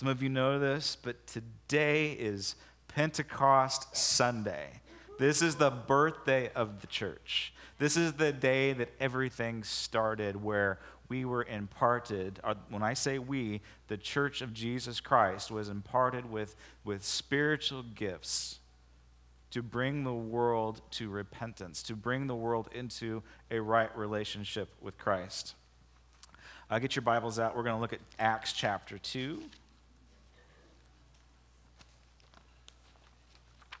Some of you know this, but today is Pentecost Sunday. This is the birthday of the church. This is the day that everything started, where we were imparted. When I say we, the church of Jesus Christ was imparted with, with spiritual gifts to bring the world to repentance, to bring the world into a right relationship with Christ. Uh, get your Bibles out. We're going to look at Acts chapter 2.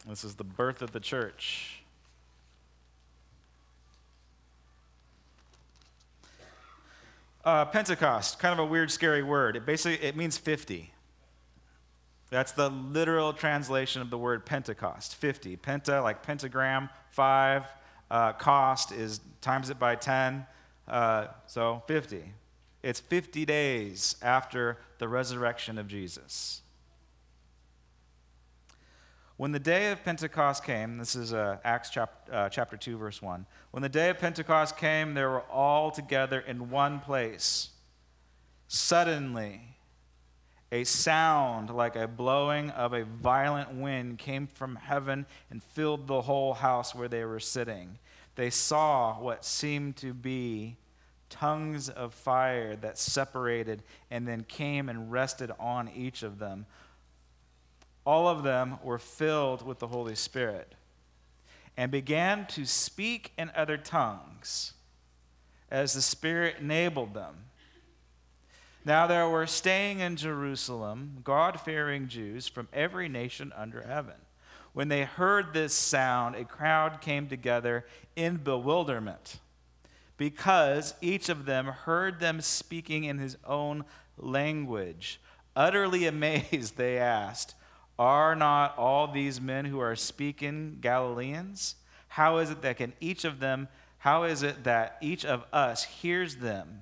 This is the birth of the church. Uh, Pentecost, kind of a weird, scary word. It basically it means 50. That's the literal translation of the word Pentecost. 50. Penta, like pentagram, five. Uh, cost is times it by 10. Uh, so 50. It's 50 days after the resurrection of Jesus. When the day of Pentecost came, this is uh, Acts chap- uh, chapter 2, verse 1. When the day of Pentecost came, they were all together in one place. Suddenly, a sound like a blowing of a violent wind came from heaven and filled the whole house where they were sitting. They saw what seemed to be tongues of fire that separated and then came and rested on each of them all of them were filled with the Holy Spirit and began to speak in other tongues as the Spirit enabled them. Now there were staying in Jerusalem God fearing Jews from every nation under heaven. When they heard this sound, a crowd came together in bewilderment because each of them heard them speaking in his own language. Utterly amazed, they asked, are not all these men who are speaking Galileans? How is it that can each of them, how is it that each of us hears them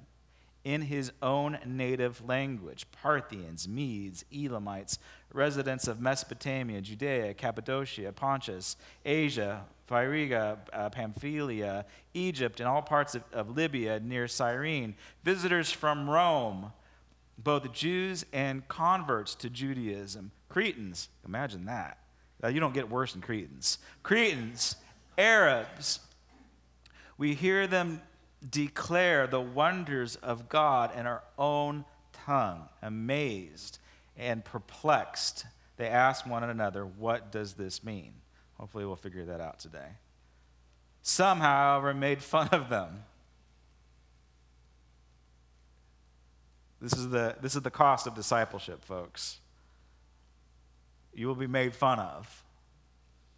in his own native language? Parthians, Medes, Elamites, residents of Mesopotamia, Judea, Cappadocia, Pontus, Asia, Phrygia, uh, Pamphylia, Egypt, and all parts of, of Libya near Cyrene, visitors from Rome, both Jews and converts to Judaism Cretans, imagine that. Uh, you don't get worse than Cretans. Cretans, Arabs, we hear them declare the wonders of God in our own tongue, amazed and perplexed. They ask one another, What does this mean? Hopefully, we'll figure that out today. Some, however, made fun of them. This is the, this is the cost of discipleship, folks you will be made fun of.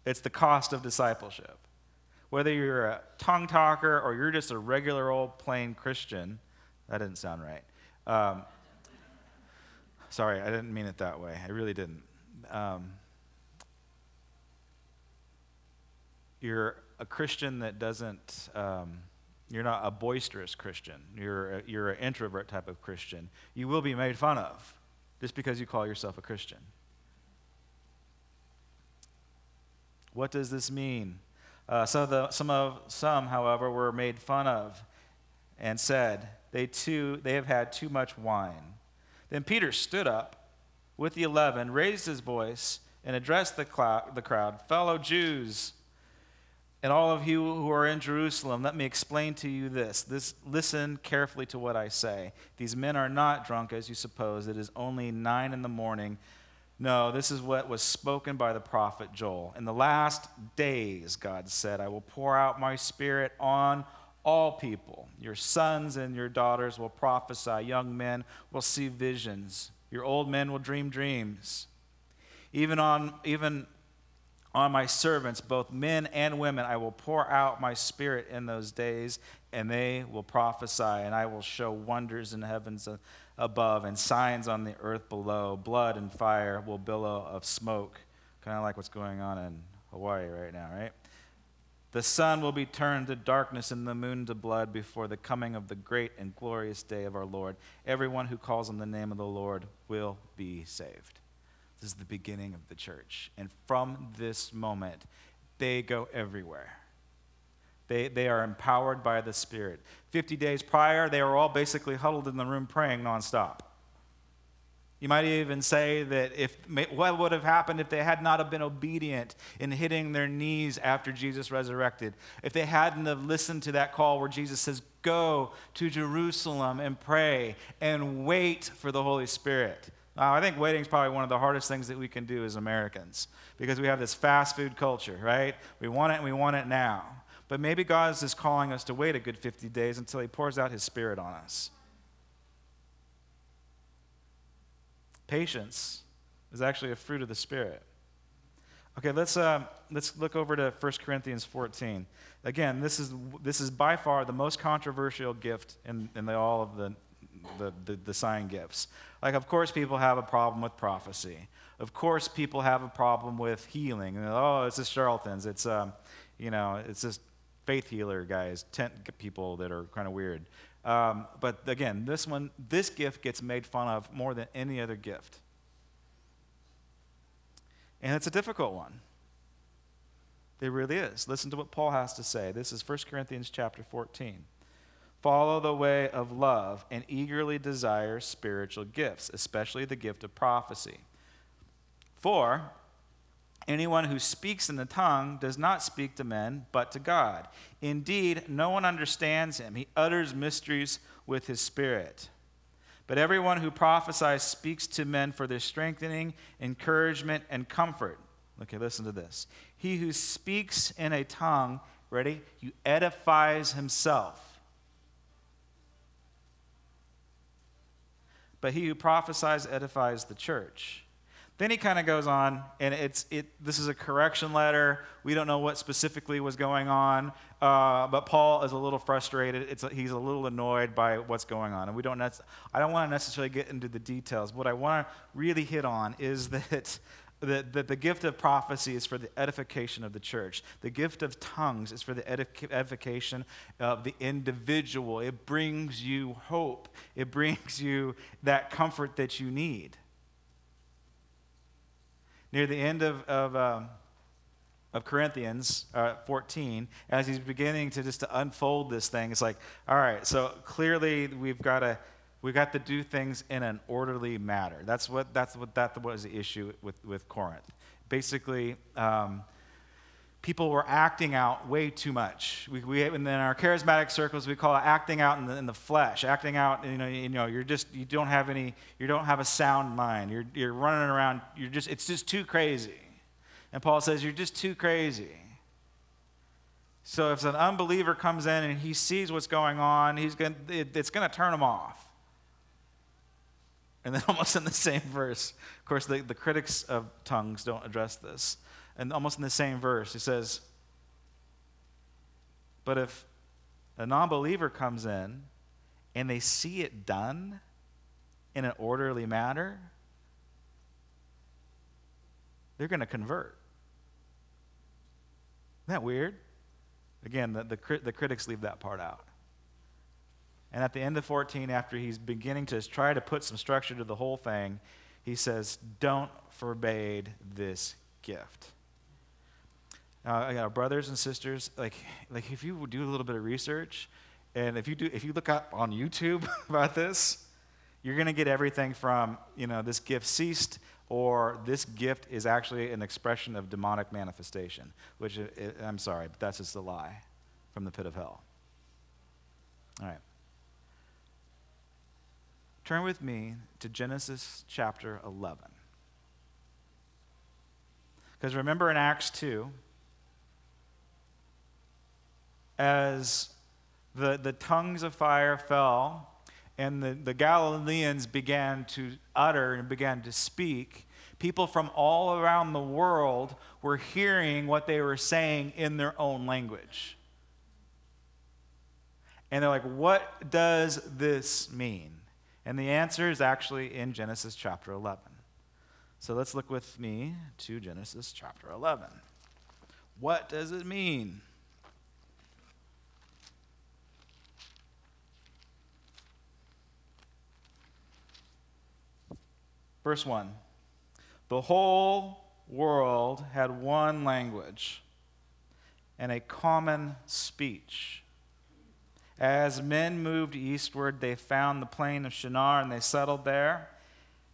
It's the cost of discipleship. Whether you're a tongue talker or you're just a regular old plain Christian, that didn't sound right. Um, sorry, I didn't mean it that way. I really didn't. Um, you're a Christian that doesn't, um, you're not a boisterous Christian. You're, a, you're an introvert type of Christian. You will be made fun of just because you call yourself a Christian. What does this mean? Uh, some, of the, some, of, some, however, were made fun of and said, they too they have had too much wine. Then Peter stood up with the eleven, raised his voice, and addressed the, the crowd, fellow Jews, and all of you who are in Jerusalem, let me explain to you this. This listen carefully to what I say. These men are not drunk as you suppose. It is only nine in the morning. No, this is what was spoken by the prophet Joel. In the last days, God said, I will pour out my spirit on all people. Your sons and your daughters will prophesy, young men will see visions, your old men will dream dreams. Even on, even on my servants, both men and women, I will pour out my spirit in those days, and they will prophesy, and I will show wonders in heavens above and signs on the earth below. Blood and fire will billow of smoke, kind of like what's going on in Hawaii right now, right? The sun will be turned to darkness and the moon to blood before the coming of the great and glorious day of our Lord. Everyone who calls on the name of the Lord will be saved. This is the beginning of the church. And from this moment, they go everywhere. They, they are empowered by the Spirit. 50 days prior, they were all basically huddled in the room praying nonstop. You might even say that if what would have happened if they had not have been obedient in hitting their knees after Jesus resurrected, if they hadn't have listened to that call where Jesus says, "Go to Jerusalem and pray and wait for the Holy Spirit." Uh, I think waiting is probably one of the hardest things that we can do as Americans because we have this fast food culture, right? We want it and we want it now. But maybe God is just calling us to wait a good 50 days until He pours out His Spirit on us. Patience is actually a fruit of the Spirit. Okay, let's, uh, let's look over to 1 Corinthians 14. Again, this is, this is by far the most controversial gift in, in the, all of the, the, the, the sign gifts. Like, of course, people have a problem with prophecy. Of course, people have a problem with healing. Oh, it's just charlatans. It's, um, you know, it's just faith healer guys, tent people that are kind of weird. Um, but again, this one, this gift gets made fun of more than any other gift. And it's a difficult one. It really is. Listen to what Paul has to say. This is 1 Corinthians chapter 14. Follow the way of love and eagerly desire spiritual gifts, especially the gift of prophecy. For Anyone who speaks in the tongue does not speak to men, but to God. Indeed, no one understands him. He utters mysteries with his spirit. But everyone who prophesies speaks to men for their strengthening, encouragement, and comfort. Okay, listen to this. He who speaks in a tongue, ready, he edifies himself. But he who prophesies edifies the church. Then he kind of goes on, and it's it. This is a correction letter. We don't know what specifically was going on, uh, but Paul is a little frustrated. It's he's a little annoyed by what's going on, and we don't. I don't want to necessarily get into the details. What I want to really hit on is that. That, that the gift of prophecy is for the edification of the church. The gift of tongues is for the edification of the individual. It brings you hope, it brings you that comfort that you need near the end of, of, um, of Corinthians uh, 14, as he's beginning to just to unfold this thing, it's like, all right, so clearly we've got to we've got to do things in an orderly manner. That's what that's what that was the issue with with Corinth. Basically. Um, people were acting out way too much. We, we, in our charismatic circles, we call it acting out in the, in the flesh. Acting out, you know, you know, you're just, you don't have any, you don't have a sound mind. You're, you're running around, you're just, it's just too crazy. And Paul says, you're just too crazy. So if an unbeliever comes in and he sees what's going on, he's going it, it's going to turn him off. And then almost in the same verse, of course, the, the critics of tongues don't address this and almost in the same verse, he says, But if a non believer comes in and they see it done in an orderly manner, they're going to convert. Isn't that weird? Again, the, the, the, critics leave that part out. And at the end of 14, after he's beginning to try to put some structure to the whole thing, he says, Don't forbade this gift. Uh, got brothers and sisters, like, like if you do a little bit of research, and if you do, if you look up on YouTube about this, you're going to get everything from, you know, this gift ceased, or this gift is actually an expression of demonic manifestation. Which it, it, I'm sorry, but that's just a lie from the pit of hell. All right. Turn with me to Genesis chapter 11. Because remember in Acts 2, as the, the tongues of fire fell and the, the Galileans began to utter and began to speak, people from all around the world were hearing what they were saying in their own language. And they're like, what does this mean? And the answer is actually in Genesis chapter 11. So let's look with me to Genesis chapter 11. What does it mean? Verse 1 The whole world had one language and a common speech. As men moved eastward, they found the plain of Shinar and they settled there.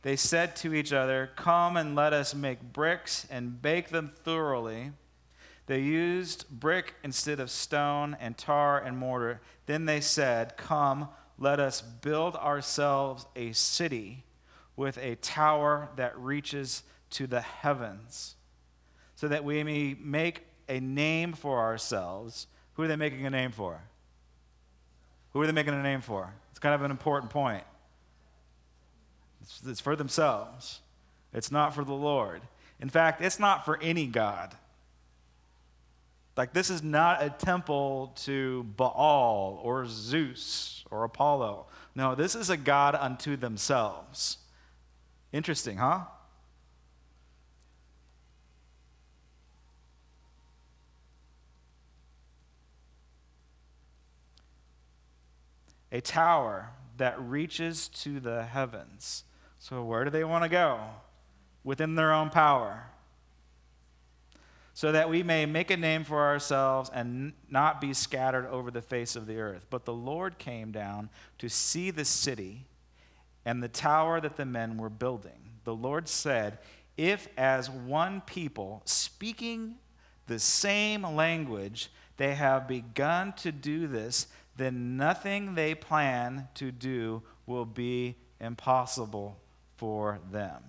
they said to each other, Come and let us make bricks and bake them thoroughly. They used brick instead of stone and tar and mortar. Then they said, Come, let us build ourselves a city with a tower that reaches to the heavens, so that we may make a name for ourselves. Who are they making a name for? Who are they making a name for? It's kind of an important point. It's, it's for themselves, it's not for the Lord. In fact, it's not for any God. Like, this is not a temple to Baal or Zeus or Apollo. No, this is a God unto themselves. Interesting, huh? A tower that reaches to the heavens. So, where do they want to go? Within their own power. So that we may make a name for ourselves and not be scattered over the face of the earth. But the Lord came down to see the city and the tower that the men were building. The Lord said, If as one people, speaking the same language, they have begun to do this, then nothing they plan to do will be impossible for them.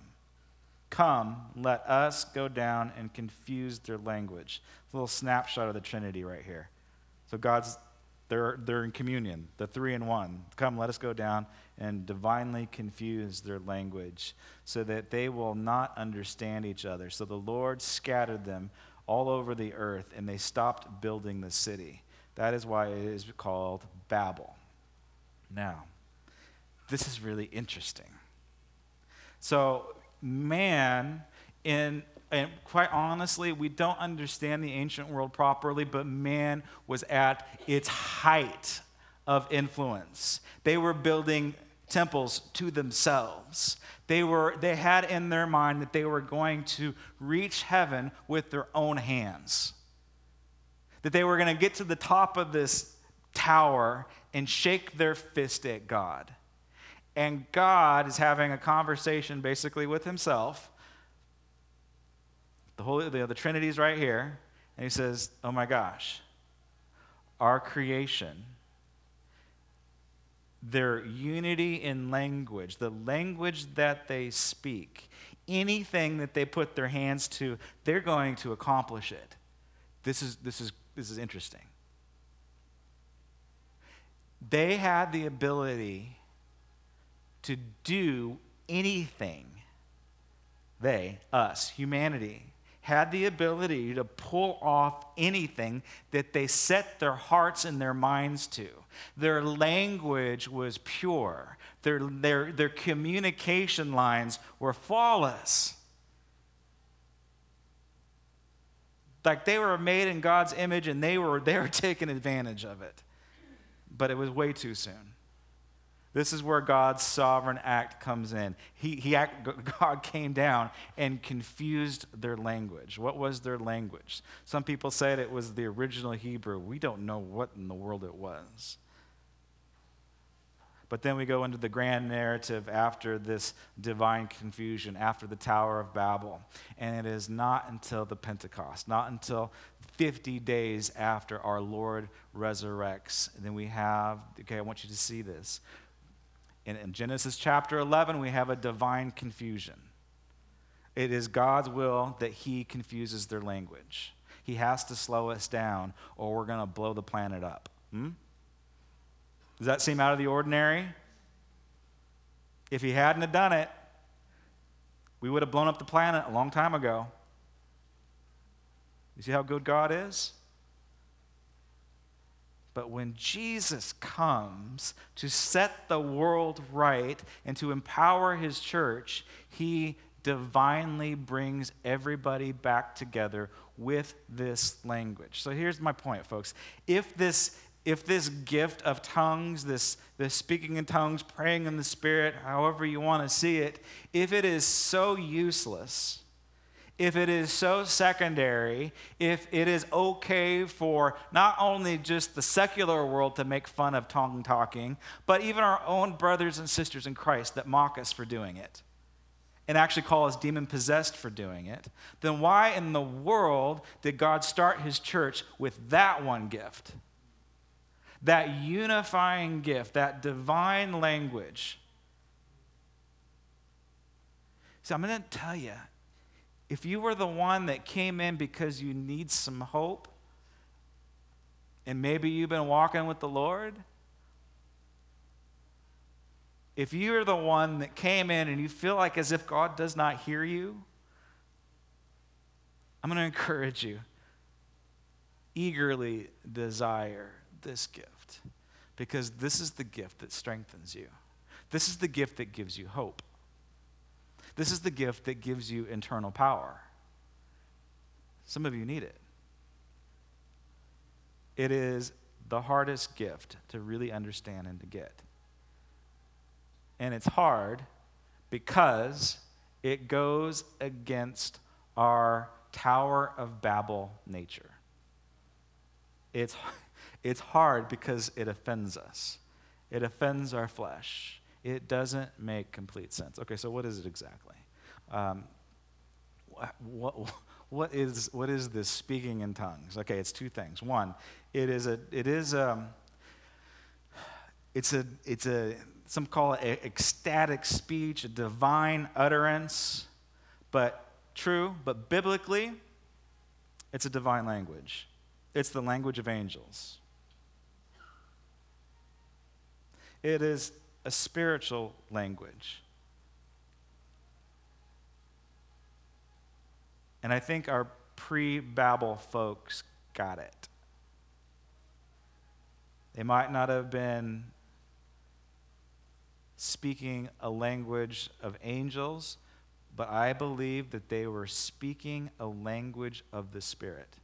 Come, let us go down and confuse their language. a little snapshot of the Trinity right here. So God's they're, they're in communion, the three in one. Come, let us go down and divinely confuse their language so that they will not understand each other. So the Lord scattered them all over the earth and they stopped building the city. That is why it is called Babel. Now, this is really interesting. So, man, in and quite honestly, we don't understand the ancient world properly, but man was at its height of influence. They were building temples to themselves. They, were, they had in their mind that they were going to reach heaven with their own hands. That they were going to get to the top of this tower and shake their fist at God and God is having a conversation basically with himself. The Holy, the, the Trinity's right here, and he says, "Oh my gosh, our creation." Their unity in language, the language that they speak, anything that they put their hands to, they're going to accomplish it. This is, this is, this is interesting. They had the ability to do anything. They, us, humanity, had the ability to pull off anything that they set their hearts and their minds to. Their language was pure, their, their, their communication lines were flawless. Like they were made in God's image and they were, they were taking advantage of it. But it was way too soon. This is where God's sovereign act comes in. He, he act, God came down and confused their language. What was their language? Some people said it was the original Hebrew. We don't know what in the world it was. But then we go into the grand narrative after this divine confusion, after the Tower of Babel. And it is not until the Pentecost, not until 50 days after our Lord resurrects. And then we have, okay, I want you to see this. In, in Genesis chapter 11, we have a divine confusion. It is God's will that He confuses their language. He has to slow us down, or we're going to blow the planet up. Hmm? Does that seem out of the ordinary? If He hadn't have done it, we would have blown up the planet a long time ago. You see how good God is? But when Jesus comes to set the world right and to empower his church, he divinely brings everybody back together with this language. So here's my point, folks. If this if this gift of tongues, this, this speaking in tongues, praying in the Spirit, however you want to see it, if it is so useless, if it is so secondary, if it is okay for not only just the secular world to make fun of tongue talking, but even our own brothers and sisters in Christ that mock us for doing it. and actually call us demon possessed for doing it, then why in the world did God start his church with that one gift? That unifying gift, that divine language. So I'm going to tell you if you were the one that came in because you need some hope, and maybe you've been walking with the Lord, if you're the one that came in and you feel like as if God does not hear you, I'm going to encourage you. Eagerly desire this gift because this is the gift that strengthens you. This is the gift that gives you hope. This is the gift that gives you internal power. Some of you need it. It is the hardest gift to really understand and to get. And it's hard because it goes against our Tower of Babel nature. It's, it's hard because it offends us, it offends our flesh. It doesn't make complete sense. Okay, so what is it exactly? Um, what, what, is, what is this speaking in tongues? Okay, it's two things. One, it is a, it is a, um, it's a, it's a, some call it ecstatic speech, a divine utterance, but true, but biblically, it's a divine language. It's the language of angels. It is a spiritual language. And I think our pre Babel folks got it. They might not have been speaking a language of angels, but I believe that they were speaking a language of the Spirit.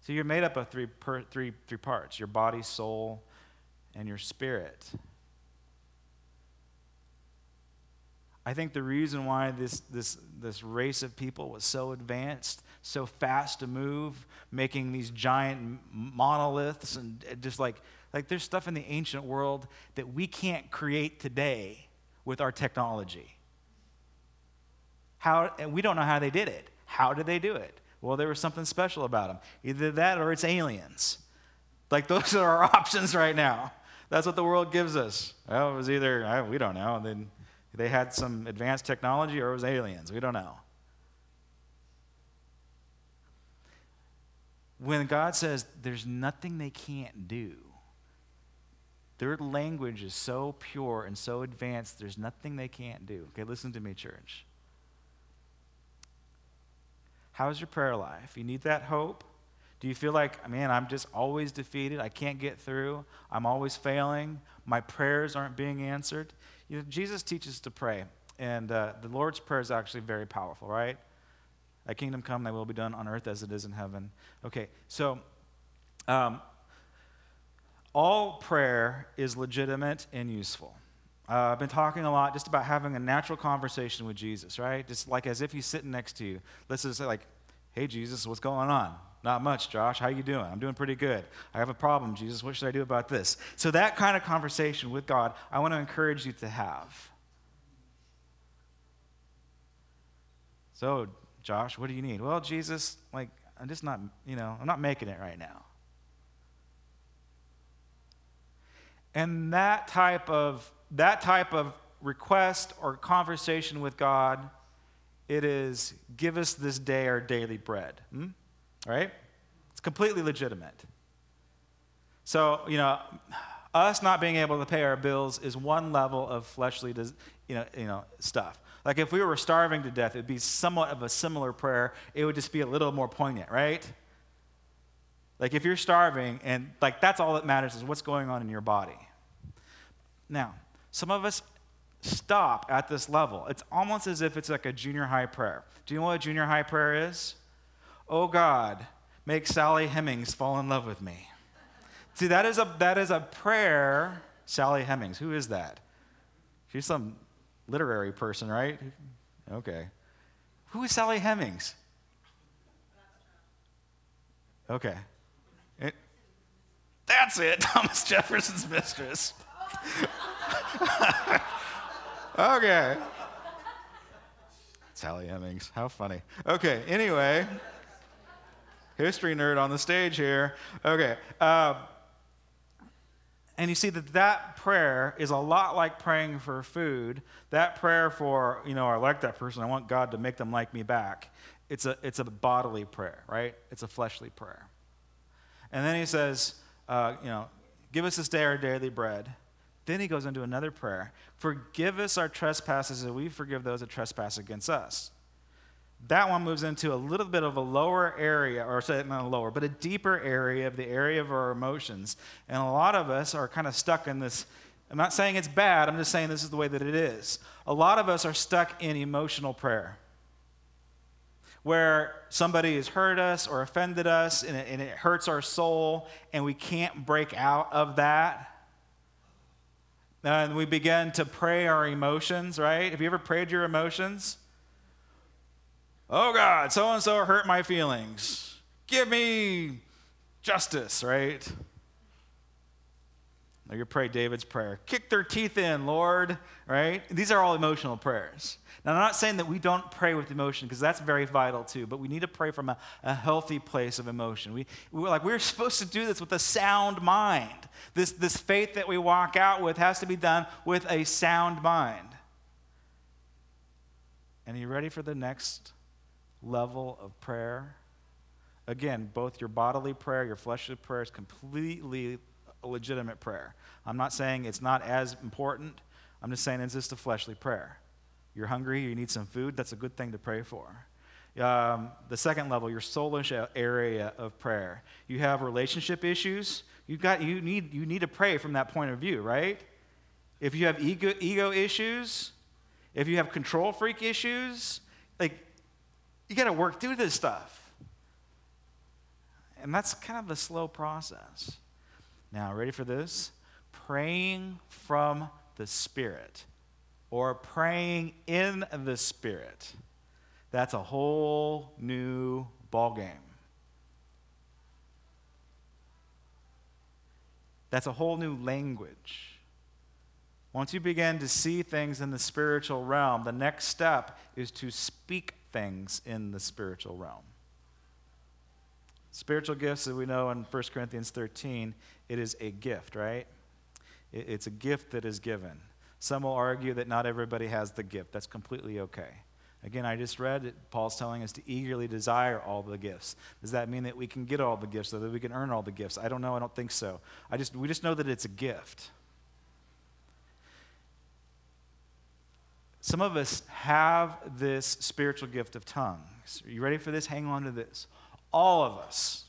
So you're made up of three, per, three, three parts your body, soul, and your spirit. I think the reason why this, this, this race of people was so advanced, so fast to move, making these giant monoliths, and uh, just like, like there's stuff in the ancient world that we can't create today with our technology. How, and we don't know how they did it. How did they do it? Well, there was something special about them. Either that or it's aliens. Like, those are our options right now. That's what the world gives us. Well, it was either, we don't know. And then they had some advanced technology or it was aliens. We don't know. When God says there's nothing they can't do, their language is so pure and so advanced, there's nothing they can't do. Okay, listen to me, church. How's your prayer life? You need that hope? Do you feel like, man, I'm just always defeated? I can't get through. I'm always failing. My prayers aren't being answered. You know, Jesus teaches to pray, and uh, the Lord's Prayer is actually very powerful, right? Thy kingdom come, thy will be done on earth as it is in heaven. Okay, so um, all prayer is legitimate and useful. Uh, I've been talking a lot just about having a natural conversation with Jesus, right? Just like as if he's sitting next to you. Let's just say, like, hey, Jesus, what's going on? Not much, Josh. How you doing? I'm doing pretty good. I have a problem, Jesus. What should I do about this? So that kind of conversation with God, I want to encourage you to have. So, Josh, what do you need? Well, Jesus, like I'm just not, you know, I'm not making it right now. And that type of that type of request or conversation with God, it is give us this day our daily bread. Hmm? Right? It's completely legitimate. So, you know, us not being able to pay our bills is one level of fleshly, you know, you know, stuff. Like if we were starving to death, it'd be somewhat of a similar prayer. It would just be a little more poignant, right? Like if you're starving and like that's all that matters is what's going on in your body. Now, some of us stop at this level. It's almost as if it's like a junior high prayer. Do you know what a junior high prayer is? Oh God, make Sally Hemings fall in love with me. See, that is a, that is a prayer. Sally Hemings, who is that? She's some literary person, right? Okay. Who is Sally Hemings? Okay. It, that's it, Thomas Jefferson's mistress. okay. Sally Hemings, how funny. Okay, anyway, history nerd on the stage here. Okay. Uh, and you see that that prayer is a lot like praying for food. That prayer for, you know, I like that person, I want God to make them like me back. It's a, it's a bodily prayer, right? It's a fleshly prayer. And then he says, uh, you know, give us this day our daily bread. Then he goes into another prayer Forgive us our trespasses as we forgive those that trespass against us. That one moves into a little bit of a lower area, or say not a lower, but a deeper area of the area of our emotions. And a lot of us are kind of stuck in this. I'm not saying it's bad, I'm just saying this is the way that it is. A lot of us are stuck in emotional prayer where somebody has hurt us or offended us and it, and it hurts our soul, and we can't break out of that. And we begin to pray our emotions, right? Have you ever prayed your emotions? Oh God, so and so hurt my feelings. Give me justice, right? Or you pray David's prayer. Kick their teeth in, Lord, right? These are all emotional prayers. Now, I'm not saying that we don't pray with emotion because that's very vital too, but we need to pray from a, a healthy place of emotion. We, we're like, we're supposed to do this with a sound mind. This, this faith that we walk out with has to be done with a sound mind. And are you ready for the next level of prayer. Again, both your bodily prayer, your fleshly prayer is completely legitimate prayer. I'm not saying it's not as important. I'm just saying it's just a fleshly prayer. You're hungry, you need some food, that's a good thing to pray for. Um, the second level, your soulish area of prayer. You have relationship issues. You got you need you need to pray from that point of view, right? If you have ego ego issues, if you have control freak issues, like you got to work through this stuff. And that's kind of a slow process. Now, ready for this? Praying from the Spirit or praying in the Spirit. That's a whole new ballgame. That's a whole new language. Once you begin to see things in the spiritual realm, the next step is to speak things in the spiritual realm. Spiritual gifts, as we know in 1 Corinthians 13, it is a gift, right? It's a gift that is given. Some will argue that not everybody has the gift. That's completely okay. Again, I just read that Paul's telling us to eagerly desire all the gifts. Does that mean that we can get all the gifts or that we can earn all the gifts? I don't know. I don't think so. I just, we just know that it's a gift. Some of us have this spiritual gift of tongues. Are you ready for this? Hang on to this. All of us,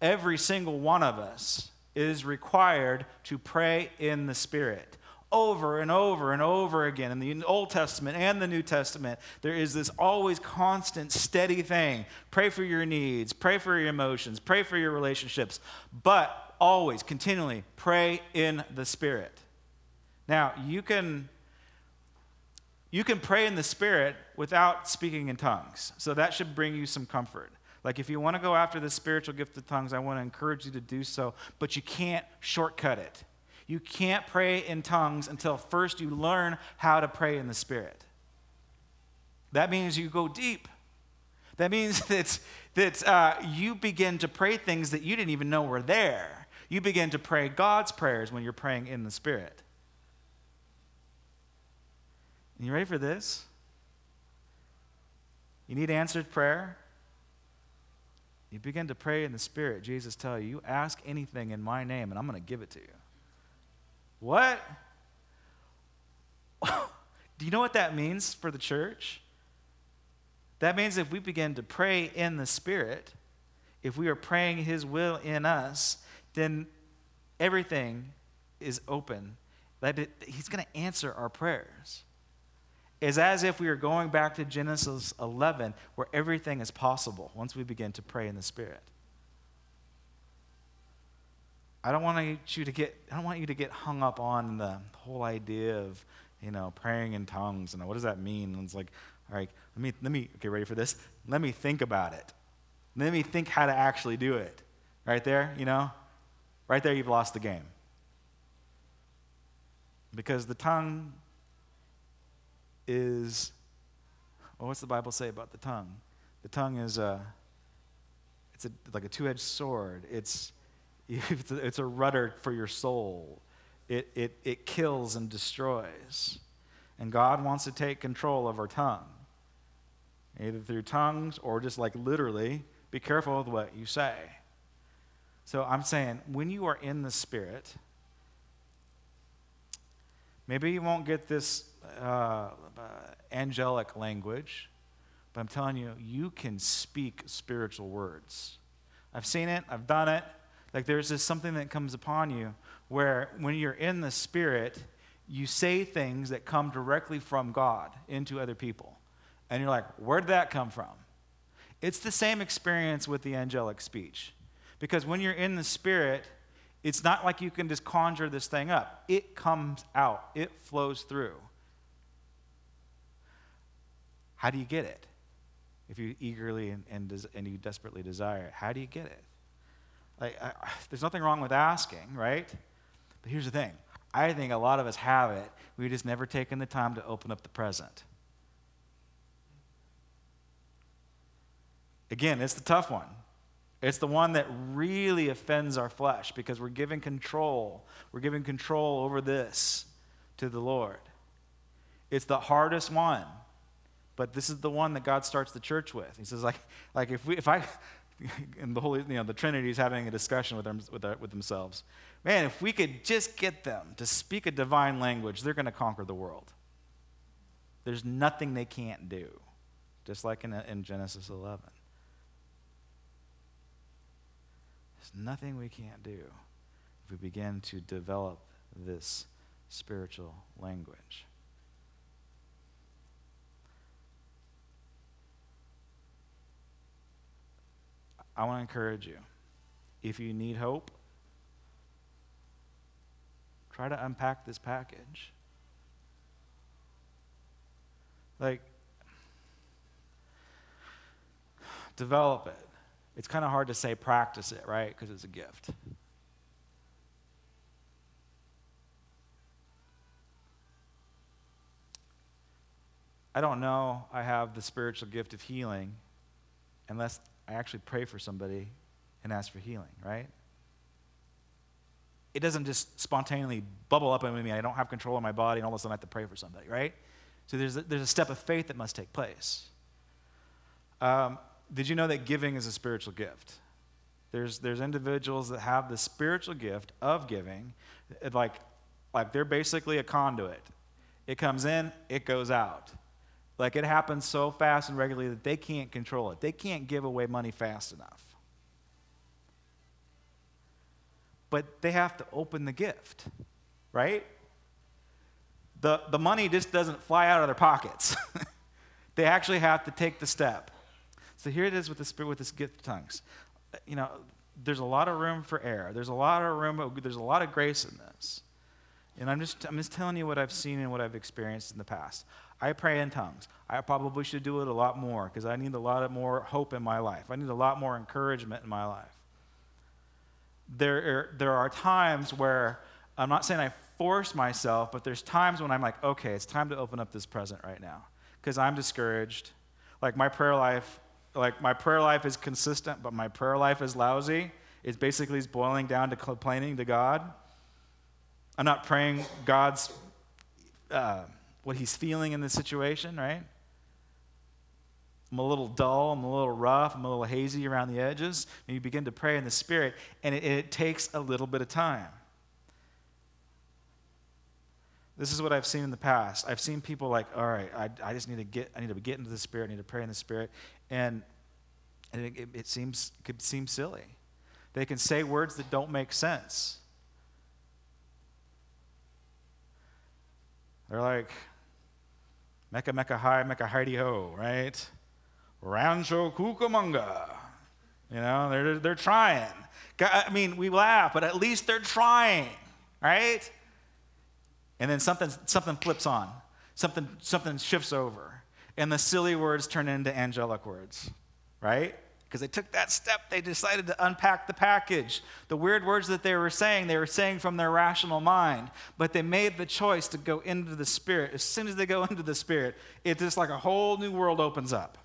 every single one of us, is required to pray in the Spirit over and over and over again in the Old Testament and the New Testament. There is this always constant, steady thing. Pray for your needs, pray for your emotions, pray for your relationships, but always, continually, pray in the Spirit. Now, you can you can pray in the Spirit without speaking in tongues. So that should bring you some comfort. Like, if you want to go after the spiritual gift of tongues, I want to encourage you to do so, but you can't shortcut it. You can't pray in tongues until first you learn how to pray in the Spirit. That means you go deep. That means that, that uh, you begin to pray things that you didn't even know were there. You begin to pray God's prayers when you're praying in the Spirit. You ready for this? You need answered prayer? You begin to pray in the Spirit. Jesus tell you, you ask anything in my name, and I'm going to give it to you. What? Do you know what that means for the church? That means if we begin to pray in the Spirit, if we are praying His will in us, then everything is open. That He's going to answer our prayers is as if we are going back to Genesis 11, where everything is possible once we begin to pray in the Spirit. I don't want you to get I don't want you to get hung up on the whole idea of you know praying in tongues and what does that mean? And it's like, all right, let me let me okay, ready for this? Let me think about it. Let me think how to actually do it. Right there, you know? Right there you've lost the game. Because the tongue is, Well, what's the Bible say about the tongue? The tongue is a, it's a, like a two edged sword. It's, it's, a, it's a rudder for your soul. It, it, it kills and destroys. And God wants to take control of our tongue, either through tongues or just like literally, be careful with what you say. So I'm saying, when you are in the Spirit, maybe you won't get this uh, angelic language, but I'm telling you, you can speak spiritual words. I've seen it, I've done it. Like there's just something that comes upon you where when you're in the Spirit, you say things that come directly from God into other people. And you're like, where'd that come from? It's the same experience with the angelic speech. Because when you're in the Spirit, it's not like you can just conjure this thing up, it comes out, it flows through. How do you get it? If you eagerly and, and, and you desperately desire it, how do you get it? Like, I, there's nothing wrong with asking, right? But here's the thing I think a lot of us have it. We've just never taken the time to open up the present. Again, it's the tough one. It's the one that really offends our flesh because we're giving control. We're giving control over this to the Lord. It's the hardest one, but this is the one that God starts the church with. He says, like, like if, we, if I, and the Holy, you know, the Trinity is having a discussion with, them, with, uh, with themselves. Man, if we could just get them to speak a divine language, they're going to conquer the world. There's nothing they can't do, just like in, uh, in Genesis 11. There's nothing we can't do if we begin to develop this spiritual language. I want to encourage you. If you need hope, try to unpack this package. Like, develop it. It's kind of hard to say practice it, right? Because it's a gift. I don't know I have the spiritual gift of healing unless I actually pray for somebody and ask for healing, right? It doesn't just spontaneously bubble up in me. I don't have control of my body, and all of a sudden I have to pray for somebody, right? So there's a, there's a step of faith that must take place. Um, did you know that giving is a spiritual gift? There's, there's individuals that have the spiritual gift of giving, like, like they're basically a conduit. It comes in, it goes out. Like it happens so fast and regularly that they can't control it. They can't give away money fast enough. But they have to open the gift, right? The, the money just doesn't fly out of their pockets. they actually have to take the step. So here it is with the spirit with this gift of tongues. Uh, you know, there's a lot of room for error. There's a lot of room. There's a lot of grace in this. And I'm just, I'm just telling you what I've seen and what I've experienced in the past. I pray in tongues. I probably should do it a lot more because I need a lot more hope in my life. I need a lot more encouragement in my life. There are, there are times where I'm not saying I force myself, but there's times when I'm like, okay, it's time to open up this present right now because I'm discouraged. Like my prayer life like my prayer life is consistent, but my prayer life is lousy. It's basically boiling down to complaining to God. I'm not praying God's uh, what He's feeling in this situation, right? I'm a little dull, I'm a little rough, I'm a little hazy around the edges. And you begin to pray in the Spirit, and it, it takes a little bit of time. This is what I've seen in the past. I've seen people like, all right, I, I just need to get, I need to get into the Spirit, I need to pray in the Spirit, and, and it, it seems it could seem silly. They can say words that don't make sense. They're like, Mecca Mecca Hi, Mecca Heidi Ho, right? Rancho Cucamonga. You know, they're, they're trying. I mean, we laugh, but at least they're trying, right? And then something, something flips on, something, something shifts over and the silly words turn into angelic words, right? Because they took that step. They decided to unpack the package. The weird words that they were saying, they were saying from their rational mind, but they made the choice to go into the Spirit. As soon as they go into the Spirit, it's just like a whole new world opens up.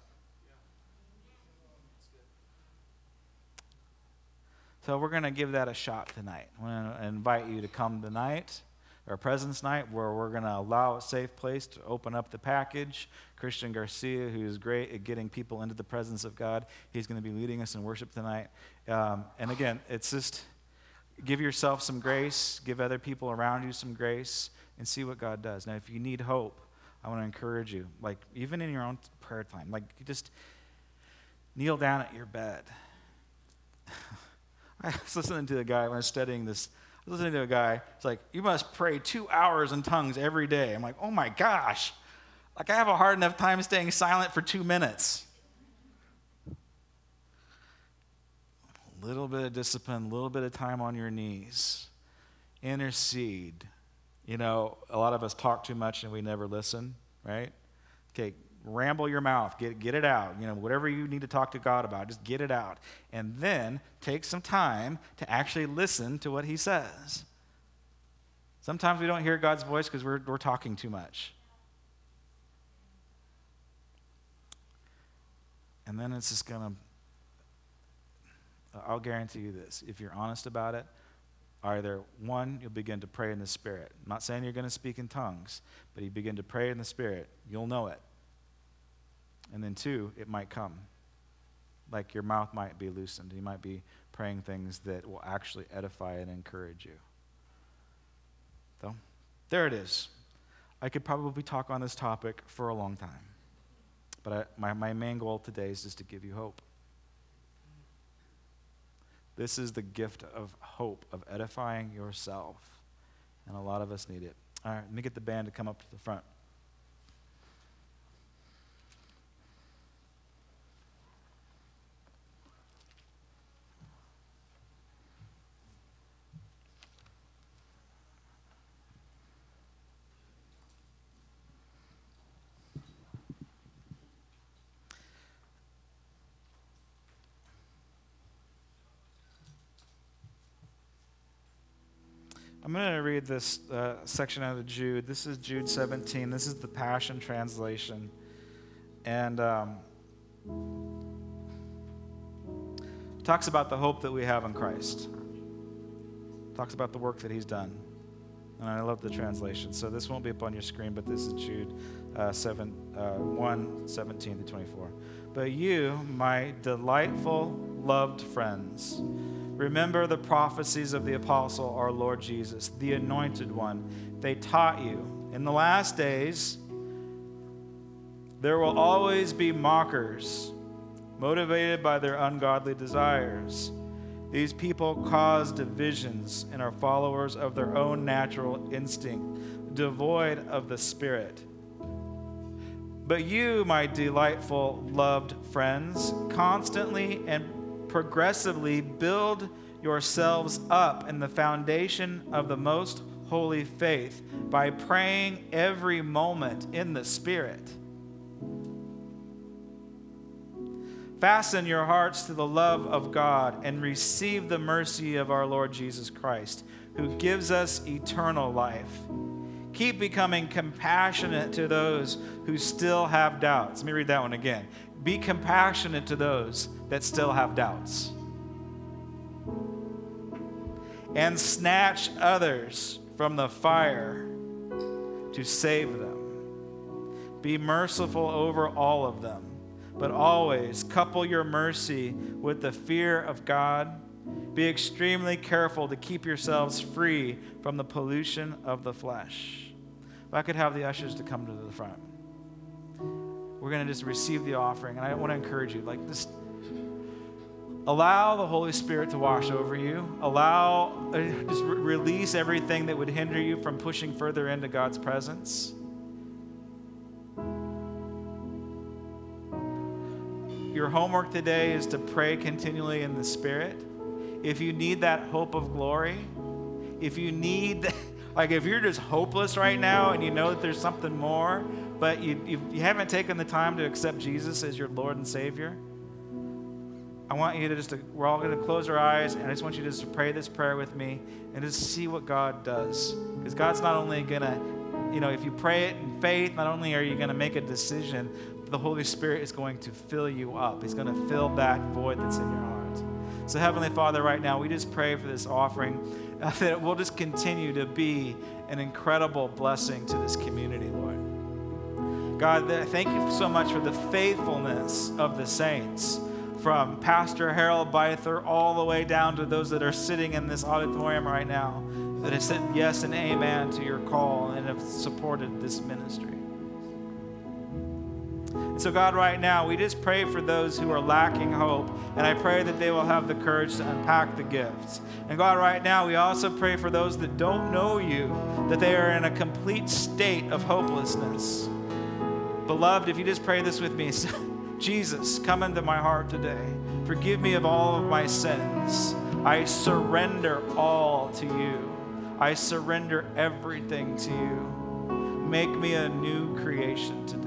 So we're going to give that a shot tonight. I'm going to invite you to come tonight our presence night where we're going to allow a safe place to open up the package. Christian Garcia, who is great at getting people into the presence of God, he's going to be leading us in worship tonight. Um, and again, it's just give yourself some grace, give other people around you some grace, and see what God does. Now, if you need hope, I want to encourage you, like even in your own prayer time, like just kneel down at your bed. I was listening to a guy when I was studying this I was listening to a guy. It's like, you must pray two hours in tongues every day. I'm like, oh my gosh. Like, I have a hard enough time staying silent for two minutes. A little bit of discipline, a little bit of time on your knees. Intercede. You know, a lot of us talk too much and we never listen, right? Okay, ramble your mouth, get, get it out. You know, whatever you need to talk to God about, just get it out. And then take some time to actually listen to what He says. Sometimes we don't hear God's voice because we're, we're talking too much. And then it's just going to, I'll guarantee you this if you're honest about it, either one, you'll begin to pray in the Spirit. I'm not saying you're going to speak in tongues, but you begin to pray in the Spirit, you'll know it. And then, two, it might come. Like your mouth might be loosened. You might be praying things that will actually edify and encourage you. So, there it is. I could probably talk on this topic for a long time. But I, my, my main goal today is just to give you hope. This is the gift of hope, of edifying yourself. And a lot of us need it. All right, let me get the band to come up to the front. Going to read this uh, section out of Jude. This is Jude 17. This is the Passion Translation. And um, talks about the hope that we have in Christ. Talks about the work that he's done. And I love the translation. So this won't be up on your screen, but this is Jude uh, 7, uh, 1 17 to 24. But you, my delightful, loved friends, Remember the prophecies of the apostle, our Lord Jesus, the anointed one. They taught you. In the last days, there will always be mockers, motivated by their ungodly desires. These people cause divisions and are followers of their own natural instinct, devoid of the Spirit. But you, my delightful, loved friends, constantly and progressively build yourselves up in the foundation of the most holy faith by praying every moment in the Spirit. Fasten your hearts to the love of God and receive the mercy of our Lord Jesus Christ, who gives us eternal life. Keep becoming compassionate to those who still have doubts. Let me read that one again. Be compassionate to those that still have doubts. And snatch others from the fire to save them. Be merciful over all of them, but always couple your mercy with the fear of God. Be extremely careful to keep yourselves free from the pollution of the flesh. If I could have the ushers to come to the front we're going to just receive the offering. And I want to encourage you, like, just allow the Holy Spirit to wash over you. Allow, uh, just re- release everything that would hinder you from pushing further into God's presence. Your homework today is to pray continually in the Spirit. If you need that hope of glory, if you need, like, if you're just hopeless right now and you know that there's something more, but you, you, you haven't taken the time to accept Jesus as your Lord and Savior, I want you to just, to, we're all going to close our eyes, and I just want you to just pray this prayer with me and just see what God does. Because God's not only going to, you know, if you pray it in faith, not only are you going to make a decision, but the Holy Spirit is going to fill you up. He's going to fill that void that's in your heart. So, Heavenly Father, right now, we just pray for this offering that it will just continue to be an incredible blessing to this community, Lord. God, thank you so much for the faithfulness of the saints from Pastor Harold Byther all the way down to those that are sitting in this auditorium right now that have said yes and amen to your call and have supported this ministry. And so, God, right now, we just pray for those who are lacking hope, and I pray that they will have the courage to unpack the gifts. And God, right now, we also pray for those that don't know you, that they are in a complete state of hopelessness. Beloved, if you just pray this with me, Jesus, come into my heart today. Forgive me of all of my sins. I surrender all to you. I surrender everything to you. Make me a new creation today.